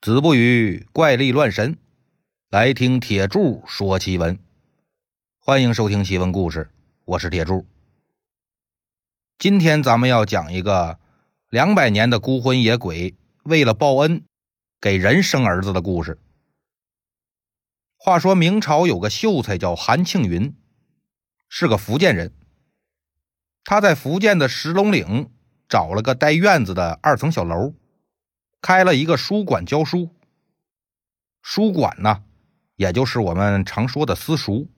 子不语怪力乱神，来听铁柱说奇闻。欢迎收听奇闻故事，我是铁柱。今天咱们要讲一个两百年的孤魂野鬼为了报恩给人生儿子的故事。话说明朝有个秀才叫韩庆云，是个福建人。他在福建的石龙岭找了个带院子的二层小楼。开了一个书馆教书，书馆呢，也就是我们常说的私塾。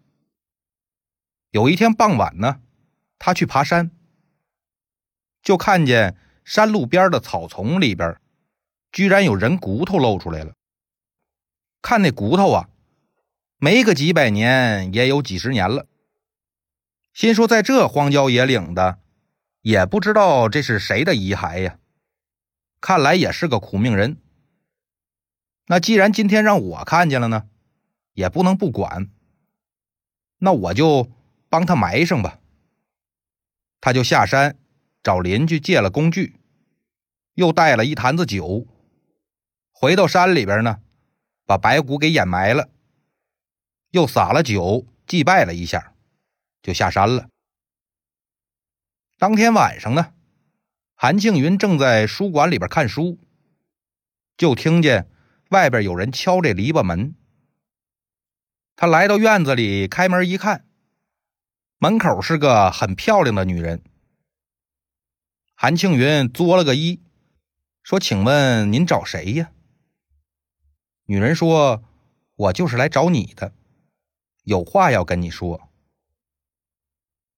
有一天傍晚呢，他去爬山，就看见山路边的草丛里边，居然有人骨头露出来了。看那骨头啊，没个几百年，也有几十年了。心说，在这荒郊野岭的，也不知道这是谁的遗骸呀。看来也是个苦命人。那既然今天让我看见了呢，也不能不管。那我就帮他埋上吧。他就下山找邻居借了工具，又带了一坛子酒，回到山里边呢，把白骨给掩埋了，又洒了酒祭拜了一下，就下山了。当天晚上呢。韩庆云正在书馆里边看书，就听见外边有人敲这篱笆门。他来到院子里，开门一看，门口是个很漂亮的女人。韩庆云作了个揖，说：“请问您找谁呀？”女人说：“我就是来找你的，有话要跟你说。”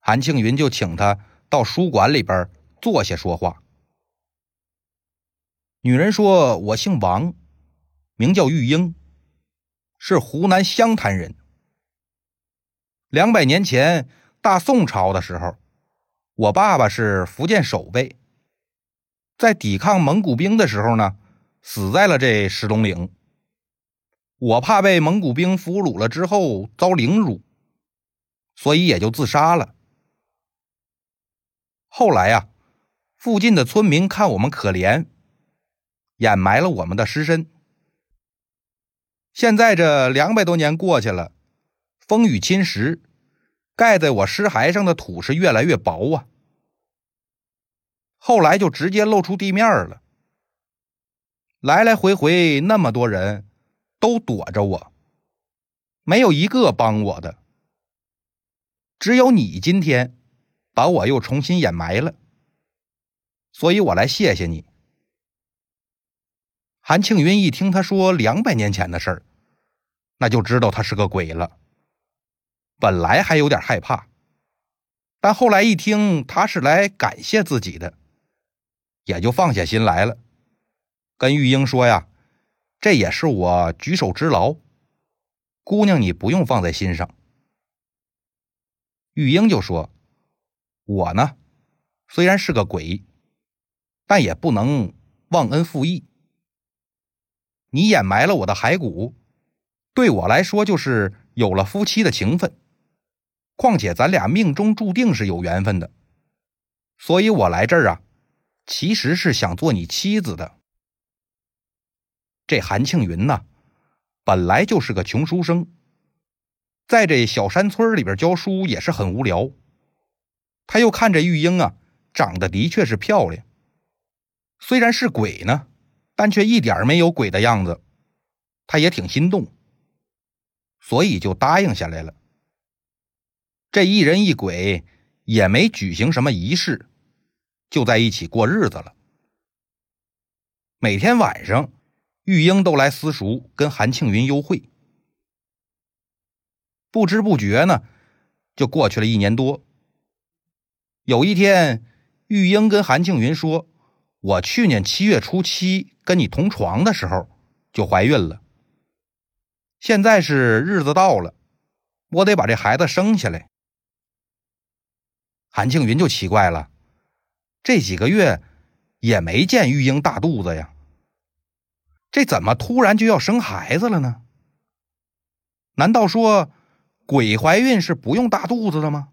韩庆云就请他到书馆里边。坐下说话。女人说：“我姓王，名叫玉英，是湖南湘潭人。两百年前大宋朝的时候，我爸爸是福建守备，在抵抗蒙古兵的时候呢，死在了这石龙岭。我怕被蒙古兵俘虏了之后遭凌辱，所以也就自杀了。后来呀。”附近的村民看我们可怜，掩埋了我们的尸身。现在这两百多年过去了，风雨侵蚀，盖在我尸骸上的土是越来越薄啊。后来就直接露出地面了。来来回回那么多人，都躲着我，没有一个帮我的。只有你今天，把我又重新掩埋了。所以我来谢谢你。韩庆云一听他说两百年前的事儿，那就知道他是个鬼了。本来还有点害怕，但后来一听他是来感谢自己的，也就放下心来了。跟玉英说呀：“这也是我举手之劳，姑娘你不用放在心上。”玉英就说：“我呢，虽然是个鬼。”但也不能忘恩负义。你掩埋了我的骸骨，对我来说就是有了夫妻的情分。况且咱俩命中注定是有缘分的，所以我来这儿啊，其实是想做你妻子的。这韩庆云呐，本来就是个穷书生，在这小山村里边教书也是很无聊。他又看着玉英啊，长得的确是漂亮。虽然是鬼呢，但却一点没有鬼的样子，他也挺心动，所以就答应下来了。这一人一鬼也没举行什么仪式，就在一起过日子了。每天晚上，玉英都来私塾跟韩庆云幽会。不知不觉呢，就过去了一年多。有一天，玉英跟韩庆云说。我去年七月初七跟你同床的时候就怀孕了，现在是日子到了，我得把这孩子生下来。韩庆云就奇怪了，这几个月也没见玉英大肚子呀，这怎么突然就要生孩子了呢？难道说鬼怀孕是不用大肚子的吗？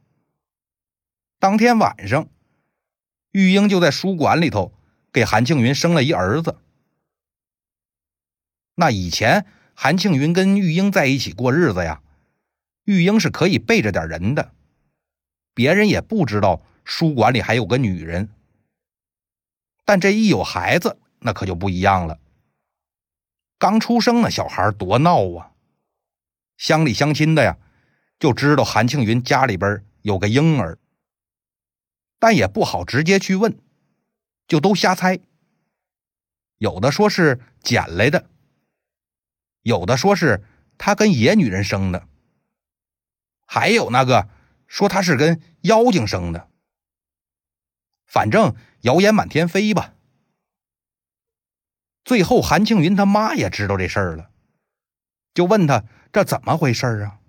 当天晚上，玉英就在书馆里头。给韩庆云生了一儿子。那以前韩庆云跟玉英在一起过日子呀，玉英是可以背着点人的，别人也不知道书馆里还有个女人。但这一有孩子，那可就不一样了。刚出生那小孩多闹啊，乡里乡亲的呀，就知道韩庆云家里边有个婴儿，但也不好直接去问，就都瞎猜。有的说是捡来的，有的说是他跟野女人生的，还有那个说他是跟妖精生的。反正谣言满天飞吧。最后，韩庆云他妈也知道这事儿了，就问他这怎么回事啊？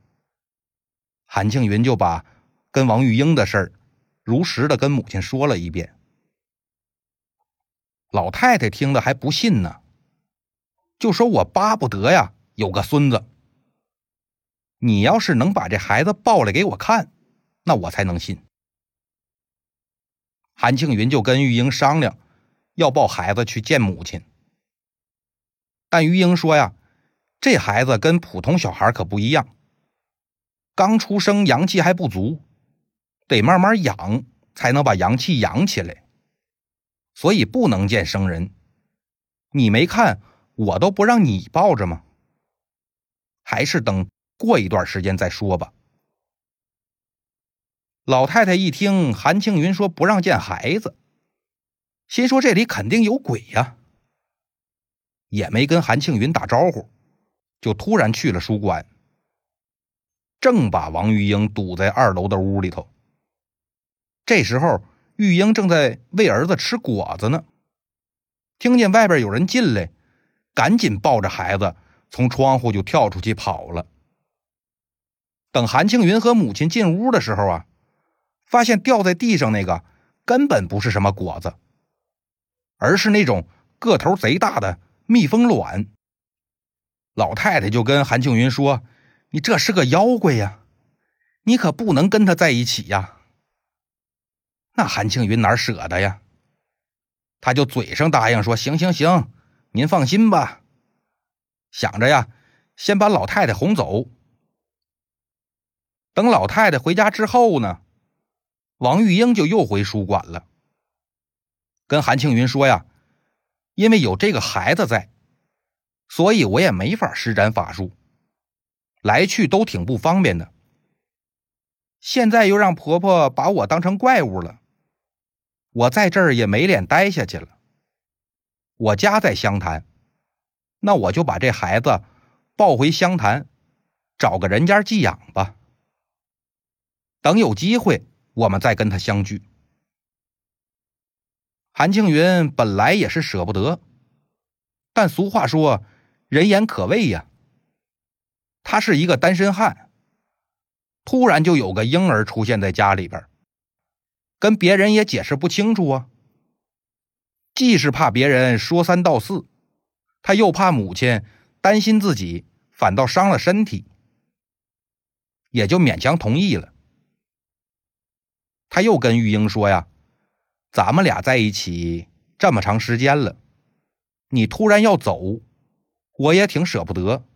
韩庆云就把跟王玉英的事儿如实的跟母亲说了一遍。老太太听的还不信呢，就说：“我巴不得呀有个孙子。你要是能把这孩子抱来给我看，那我才能信。”韩庆云就跟玉英商量，要抱孩子去见母亲。但玉英说呀，这孩子跟普通小孩可不一样，刚出生阳气还不足，得慢慢养才能把阳气养起来，所以不能见生人。你没看我都不让你抱着吗？还是等过一段时间再说吧。老太太一听韩庆云说不让见孩子，心说这里肯定有鬼呀，也没跟韩庆云打招呼，就突然去了书馆，正把王玉英堵在二楼的屋里头。这时候，玉英正在喂儿子吃果子呢，听见外边有人进来，赶紧抱着孩子从窗户就跳出去跑了。等韩庆云和母亲进屋的时候啊。发现掉在地上那个根本不是什么果子，而是那种个头贼大的蜜蜂卵。老太太就跟韩庆云说：“你这是个妖怪呀，你可不能跟他在一起呀。”那韩庆云哪舍得呀？他就嘴上答应说：“行行行，您放心吧。”想着呀，先把老太太哄走。等老太太回家之后呢？王玉英就又回书馆了，跟韩庆云说呀：“因为有这个孩子在，所以我也没法施展法术，来去都挺不方便的。现在又让婆婆把我当成怪物了，我在这儿也没脸待下去了。我家在湘潭，那我就把这孩子抱回湘潭，找个人家寄养吧。等有机会。”我们再跟他相聚。韩庆云本来也是舍不得，但俗话说“人言可畏”呀。他是一个单身汉，突然就有个婴儿出现在家里边，跟别人也解释不清楚啊。既是怕别人说三道四，他又怕母亲担心自己反倒伤了身体，也就勉强同意了。他又跟玉英说：“呀，咱们俩在一起这么长时间了，你突然要走，我也挺舍不得。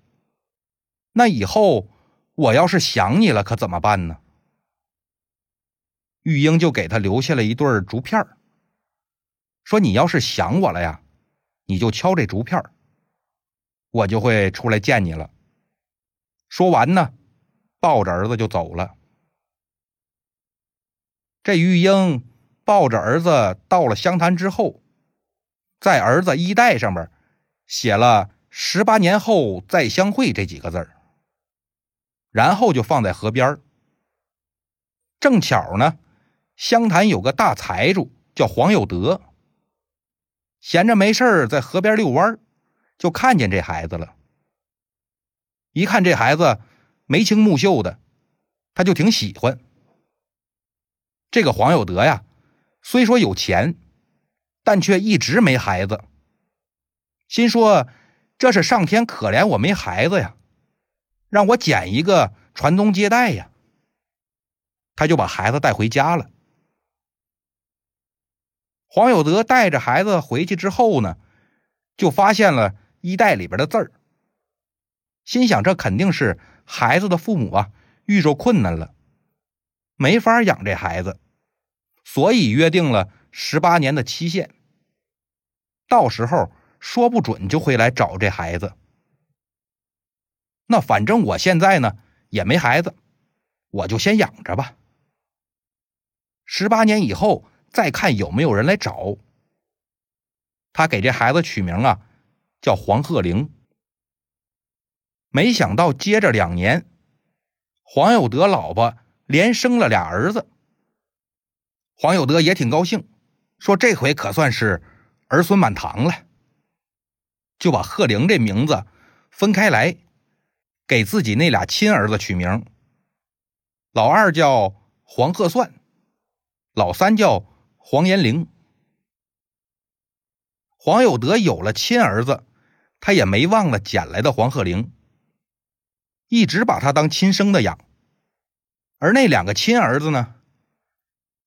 那以后我要是想你了，可怎么办呢？”玉英就给他留下了一对竹片说：“你要是想我了呀，你就敲这竹片我就会出来见你了。”说完呢，抱着儿子就走了。这玉英抱着儿子到了湘潭之后，在儿子衣带上面写了“十八年后再相会”这几个字然后就放在河边正巧呢，湘潭有个大财主叫黄有德，闲着没事在河边遛弯就看见这孩子了。一看这孩子眉清目秀的，他就挺喜欢。这个黄有德呀，虽说有钱，但却一直没孩子。心说这是上天可怜我没孩子呀，让我捡一个传宗接代呀。他就把孩子带回家了。黄有德带着孩子回去之后呢，就发现了衣袋里边的字儿心想这肯定是孩子的父母啊遇着困难了，没法养这孩子，所以约定了十八年的期限。到时候说不准就会来找这孩子。那反正我现在呢也没孩子，我就先养着吧。十八年以后再看有没有人来找。他给这孩子取名啊，叫黄鹤龄。没想到接着两年，黄有德老婆连生了俩儿子。黄有德也挺高兴，说这回可算是儿孙满堂了，就把鹤龄这名字分开来，给自己那俩亲儿子取名。老二叫黄鹤算，老三叫黄延龄。黄有德有了亲儿子，他也没忘了捡来的黄鹤龄，一直把他当亲生的养。而那两个亲儿子呢，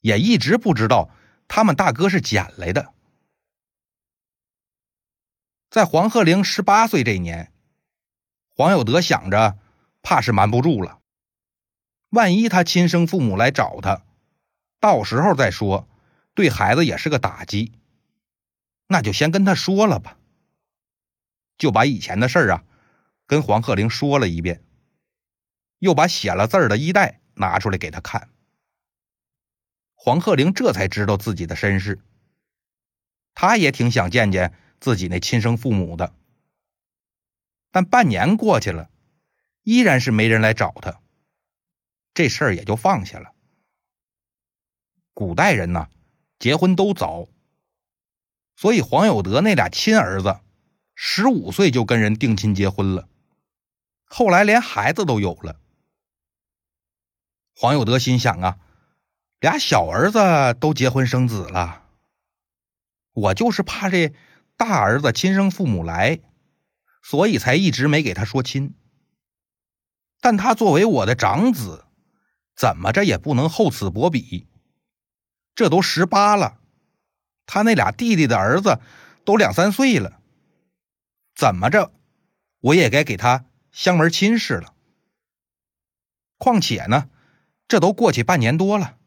也一直不知道他们大哥是捡来的。在黄鹤龄十八岁这年，黄有德想着，怕是瞒不住了，万一他亲生父母来找他，到时候再说，对孩子也是个打击。那就先跟他说了吧，就把以前的事儿啊跟黄鹤龄说了一遍，又把写了字儿的衣袋拿出来给他看。黄鹤龄这才知道自己的身世，他也挺想见见自己那亲生父母的，但半年过去了，依然是没人来找他，这事儿也就放下了。古代人呢，结婚都早。所以黄有德那俩亲儿子，十五岁就跟人定亲结婚了，后来连孩子都有了。黄有德心想啊，俩小儿子都结婚生子了，我就是怕这大儿子亲生父母来，所以才一直没给他说亲。但他作为我的长子，怎么着也不能厚此薄彼，这都十八了。他那俩弟弟的儿子都两三岁了，怎么着，我也该给他相门亲事了。况且呢，这都过去半年多了，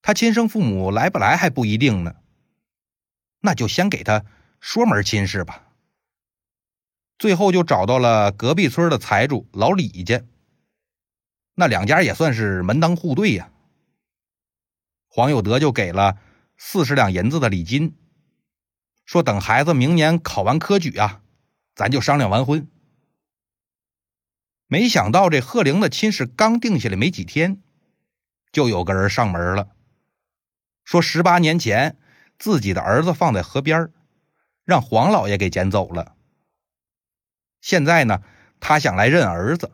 他亲生父母来不来还不一定呢。那就先给他说门亲事吧。最后就找到了隔壁村的财主老李家，那两家也算是门当户对呀。黄有德就给了。四十两银子的礼金，说等孩子明年考完科举啊，咱就商量完婚。没想到这贺玲的亲事刚定下来没几天，就有个人上门了，说十八年前自己的儿子放在河边让黄老爷给捡走了。现在呢，他想来认儿子，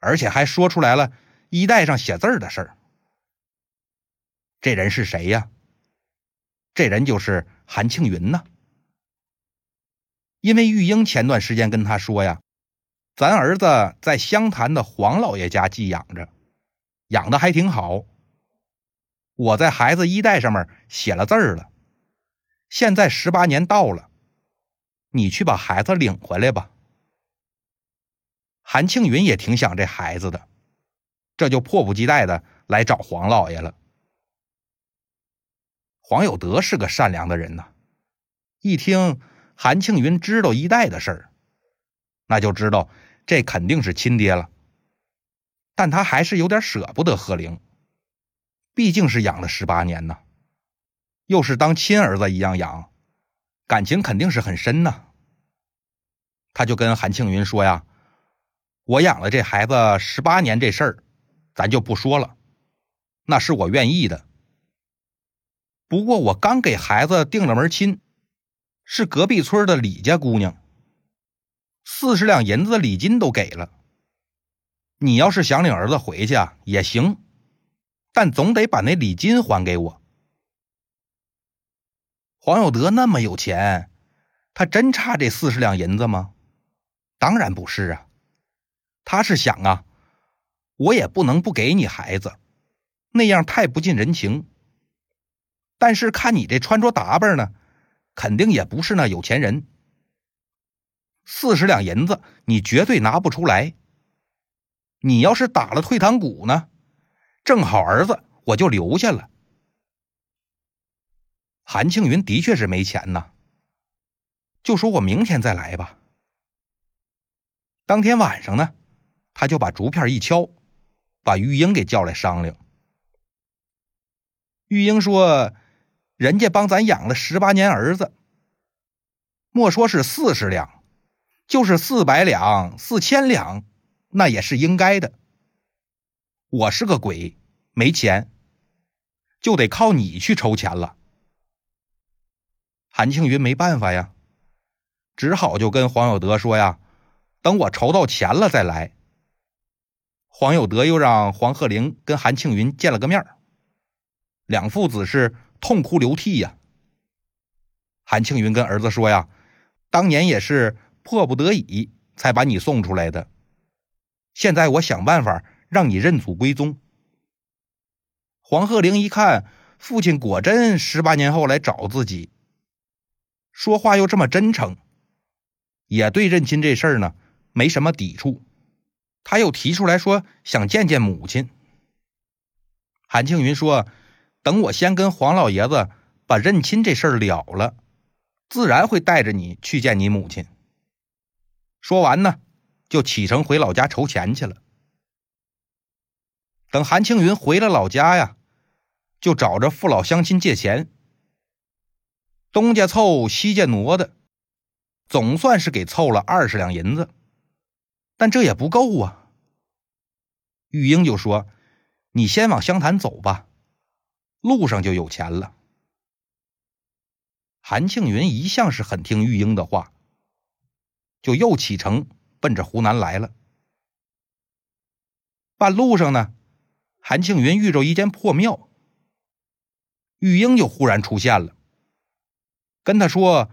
而且还说出来了衣带上写字的事儿。这人是谁呀？这人就是韩庆云呐。因为玉英前段时间跟他说呀，咱儿子在湘潭的黄老爷家寄养着，养的还挺好。我在孩子衣带上面写了字儿了，现在十八年到了，你去把孩子领回来吧。韩庆云也挺想这孩子的，这就迫不及待的来找黄老爷了。黄有德是个善良的人呐，一听韩庆云知道一代的事儿，那就知道这肯定是亲爹了。但他还是有点舍不得贺玲，毕竟是养了十八年呢，又是当亲儿子一样养，感情肯定是很深呐。他就跟韩庆云说呀：“我养了这孩子十八年，这事儿咱就不说了，那是我愿意的。”不过我刚给孩子定了门亲，是隔壁村的李家姑娘，四十两银子礼金都给了。你要是想领儿子回去，也行，但总得把那礼金还给我。黄有德那么有钱，他真差这四十两银子吗？当然不是啊，他是想啊，我也不能不给你孩子，那样太不近人情。但是看你这穿着打扮呢，肯定也不是那有钱人。四十两银子你绝对拿不出来。你要是打了退堂鼓呢，正好儿子我就留下了。韩庆云的确是没钱呐，就说我明天再来吧。当天晚上呢，他就把竹片一敲，把玉英给叫来商量。玉英说：“人家帮咱养了十八年儿子，莫说是四十两，就是四百两、四千两。”那也是应该的。我是个鬼，没钱，就得靠你去筹钱了。韩庆云没办法呀，只好就跟黄有德说呀：“等我筹到钱了再来。”黄有德又让黄鹤龄跟韩庆云见了个面两父子是痛哭流涕呀。韩庆云跟儿子说呀：“当年也是迫不得已才把你送出来的。”现在我想办法让你认祖归宗。黄鹤龄一看父亲果真十八年后来找自己，说话又这么真诚，也对认亲这事儿呢没什么抵触。他又提出来说想见见母亲。韩庆云说：“等我先跟黄老爷子把认亲这事儿了了，自然会带着你去见你母亲。”说完呢。就启程回老家筹钱去了。等韩青云回了老家呀，就找着父老乡亲借钱。东家凑，西家挪的，总算是给凑了二十两银子，但这也不够啊。玉英就说：“你先往湘潭走吧，路上就有钱了。”韩庆云一向是很听玉英的话，就又启程。奔着湖南来了。半路上呢，韩庆云遇着一间破庙，玉英就忽然出现了，跟他说：“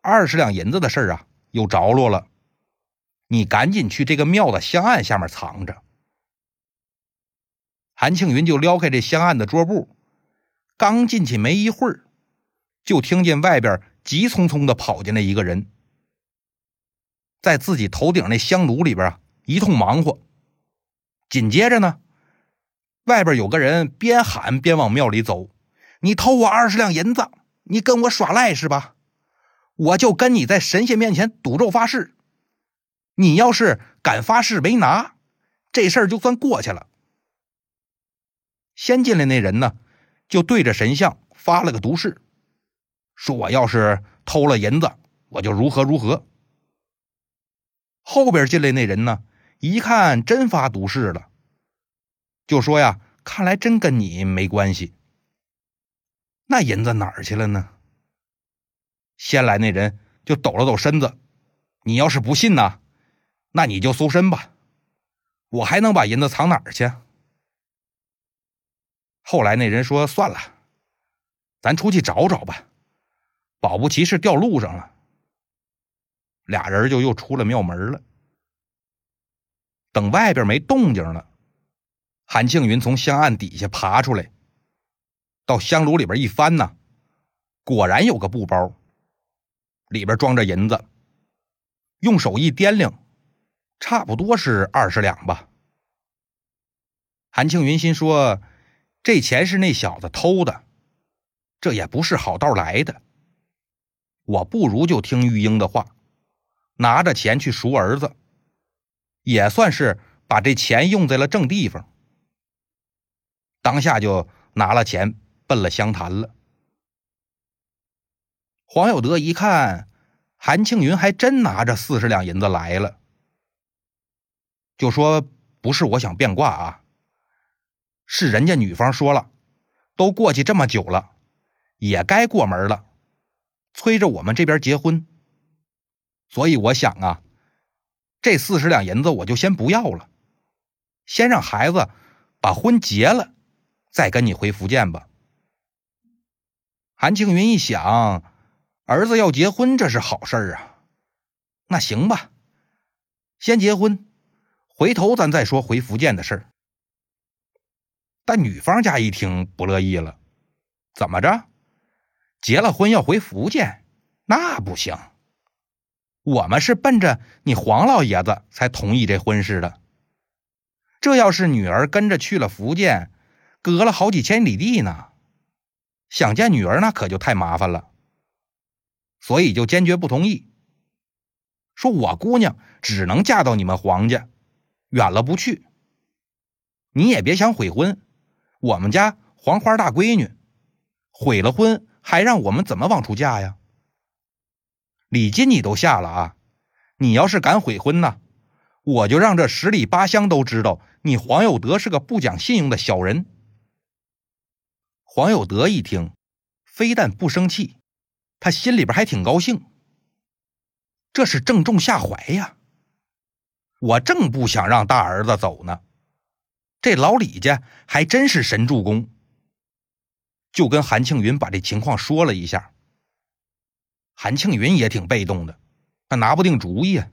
二十两银子的事儿啊，有着落了，你赶紧去这个庙的香案下面藏着。”韩庆云就撩开这香案的桌布，刚进去没一会儿，就听见外边急匆匆的跑进来一个人。在自己头顶那香炉里边啊，一通忙活。紧接着呢，外边有个人边喊边往庙里走：“你偷我二十两银子，你跟我耍赖是吧？我就跟你在神仙面前赌咒发誓，你要是敢发誓没拿，这事儿就算过去了。”先进来那人呢，就对着神像发了个毒誓，说我要是偷了银子，我就如何如何。后边进来那人呢？一看真发毒誓了，就说呀：“看来真跟你没关系。那银子哪儿去了呢？”先来那人就抖了抖身子：“你要是不信呐，那你就搜身吧，我还能把银子藏哪儿去？”后来那人说：“算了，咱出去找找吧，保不齐是掉路上了。”俩人就又出了庙门了。等外边没动静了，韩庆云从香案底下爬出来，到香炉里边一翻呢，果然有个布包，里边装着银子。用手一掂量，差不多是二十两吧。韩庆云心说：“这钱是那小子偷的，这也不是好道来的。我不如就听玉英的话。”拿着钱去赎儿子，也算是把这钱用在了正地方。当下就拿了钱奔了湘潭了。黄有德一看，韩庆云还真拿着四十两银子来了，就说：“不是我想变卦啊，是人家女方说了，都过去这么久了，也该过门了，催着我们这边结婚。”所以我想啊，这四十两银子我就先不要了，先让孩子把婚结了，再跟你回福建吧。韩庆云一想，儿子要结婚，这是好事啊。那行吧，先结婚，回头咱再说回福建的事儿。但女方家一听不乐意了，怎么着？结了婚要回福建？那不行。我们是奔着你黄老爷子才同意这婚事的。这要是女儿跟着去了福建，隔了好几千里地呢，想见女儿那可就太麻烦了。所以就坚决不同意，说我姑娘只能嫁到你们黄家，远了不去。你也别想悔婚，我们家黄花大闺女，悔了婚还让我们怎么往出嫁呀？礼金你都下了啊，你要是敢悔婚呢，我就让这十里八乡都知道你黄有德是个不讲信用的小人。黄有德一听，非但不生气。他心里边还挺高兴，这是正中下怀呀！我正不想让大儿子走呢，这老李家还真是神助攻。就跟韩庆云把这情况说了一下，韩庆云也挺被动的，他拿不定主意啊。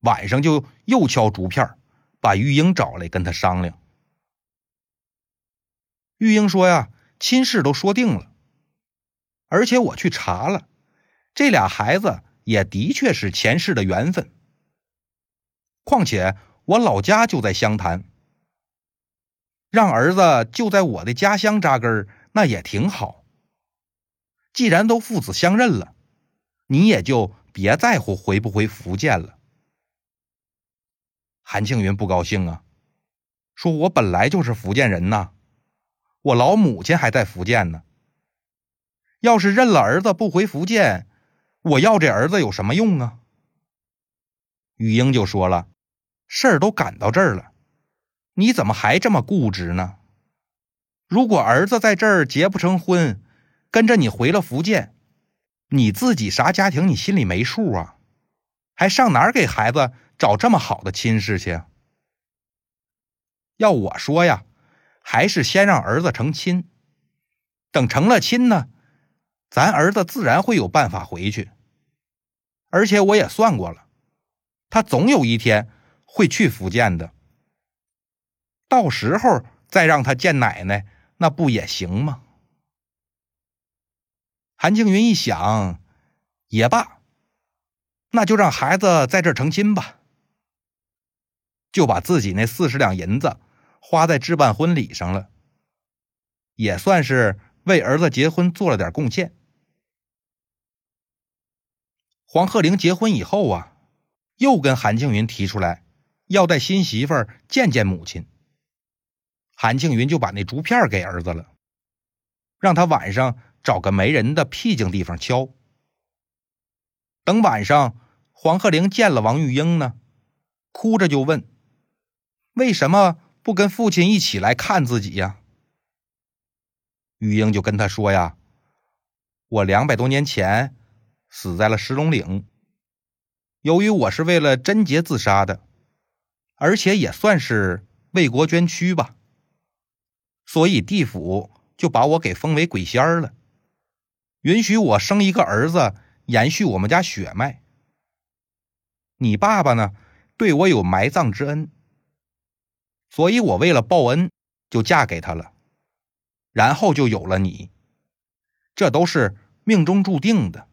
晚上就又敲竹片，把玉英找来跟他商量。玉英说呀，亲事都说定了。而且我去查了，这俩孩子也的确是前世的缘分。况且我老家就在湘潭，让儿子就在我的家乡扎根那也挺好。既然都父子相认了，你也就别在乎回不回福建了。韩庆云不高兴啊，说我本来就是福建人呐，我老母亲还在福建呢。要是认了儿子不回福建，我要这儿子有什么用啊？玉英就说了：“事儿都赶到这儿了，你怎么还这么固执呢？如果儿子在这儿结不成婚，跟着你回了福建，你自己啥家庭你心里没数啊？还上哪儿给孩子找这么好的亲事去？要我说呀，还是先让儿子成亲，等成了亲呢。”咱儿子自然会有办法回去，而且我也算过了，他总有一天会去福建的。到时候再让他见奶奶，那不也行吗？韩庆云一想，也罢，那就让孩子在这成亲吧，就把自己那四十两银子花在置办婚礼上了，也算是为儿子结婚做了点贡献。黄鹤龄结婚以后啊，又跟韩庆云提出来要带新媳妇见见母亲。韩庆云就把那竹片给儿子了，让他晚上找个没人的僻静地方敲。等晚上，黄鹤龄见了王玉英呢，哭着就问：“为什么不跟父亲一起来看自己呀？”玉英就跟他说：“呀，我两百多年前。”死在了石龙岭。由于我是为了贞洁自杀的，而且也算是为国捐躯吧，所以地府就把我给封为鬼仙儿了，允许我生一个儿子，延续我们家血脉。你爸爸呢，对我有埋葬之恩，所以我为了报恩，就嫁给他了，然后就有了你，这都是命中注定的。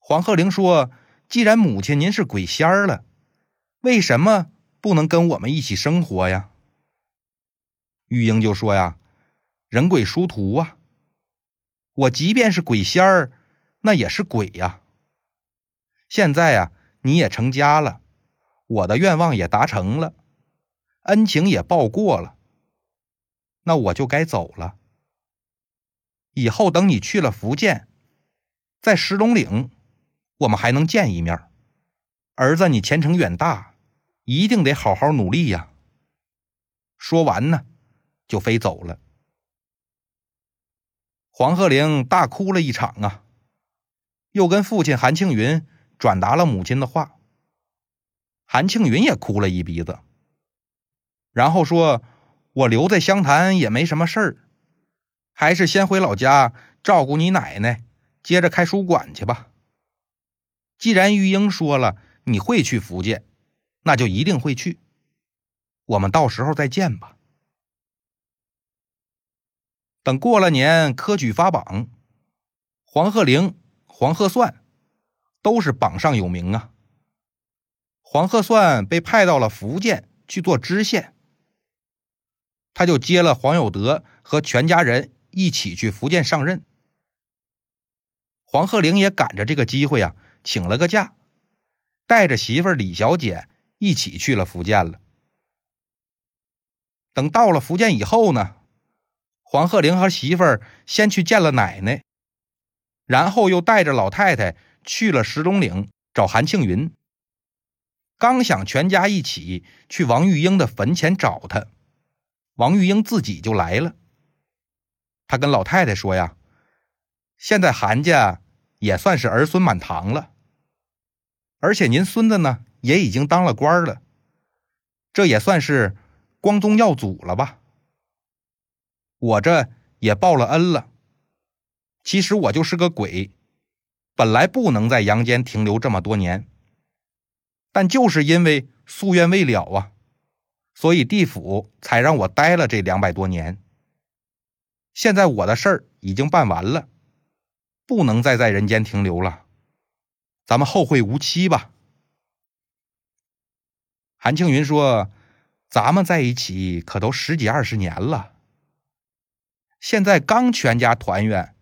黄鹤龄说：“既然母亲您是鬼仙儿了，为什么不能跟我们一起生活呀？”玉英就说：“呀，人鬼殊途啊！我即便是鬼仙儿，那也是鬼呀。现在呀，你也成家了，我的愿望也达成了，恩情也报过了，那我就该走了。以后等你去了福建，在石龙岭。”我们还能见一面，儿子，你前程远大，一定得好好努力呀。说完呢，就飞走了。黄鹤龄大哭了一场啊，又跟父亲韩庆云转达了母亲的话。韩庆云也哭了一鼻子，然后说：“我留在湘潭也没什么事儿，还是先回老家照顾你奶奶，接着开书馆去吧。”既然玉英说了你会去福建，那就一定会去。我们到时候再见吧。等过了年，科举发榜，黄鹤龄、黄鹤算都是榜上有名啊。黄鹤算被派到了福建去做知县，他就接了黄有德和全家人一起去福建上任。黄鹤龄也赶着这个机会啊，请了个假，带着媳妇李小姐一起去了福建了。等到了福建以后呢，黄鹤龄和媳妇儿先去见了奶奶，然后又带着老太太去了石龙岭找韩庆云。刚想全家一起去王玉英的坟前找他，王玉英自己就来了。他跟老太太说呀：“现在韩家也算是儿孙满堂了，而且您孙子呢也已经当了官了，这也算是光宗耀祖了吧？我这也报了恩了。其实我就是个鬼，本来不能在阳间停留这么多年。”但就是因为夙愿未了啊，所以地府才让我待了这两百多年。现在我的事儿已经办完了，不能再在人间停留了，咱们后会无期吧。韩庆云说：“咱们在一起可都十几二十年了，现在刚全家团圆，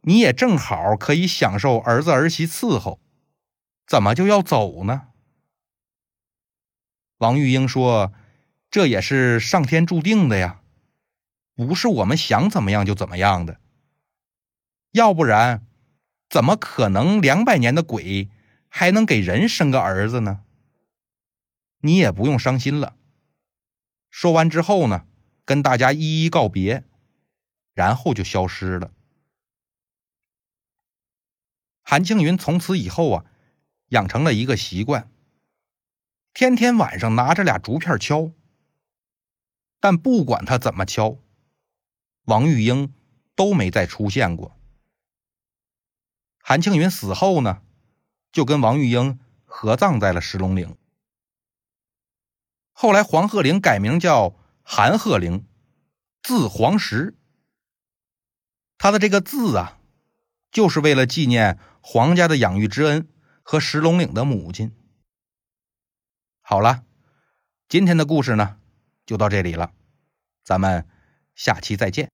你也正好可以享受儿子儿媳伺候。”怎么就要走呢？王玉英说：“这也是上天注定的呀，不是我们想怎么样就怎么样的。要不然，怎么可能两百年的鬼还能给人生个儿子呢？你也不用伤心了。”说完之后呢，跟大家一一告别，然后就消失了。韩庆云从此以后啊。养成了一个习惯，天天晚上拿着俩竹片敲。但不管他怎么敲，王玉英都没再出现过。韩庆云死后呢，就跟王玉英合葬在了石龙岭。后来黄鹤龄改名叫韩鹤龄，字黄石。他的这个字啊，就是为了纪念皇家的养育之恩。和石龙岭的母亲。好了，今天的故事呢，就到这里了，咱们下期再见。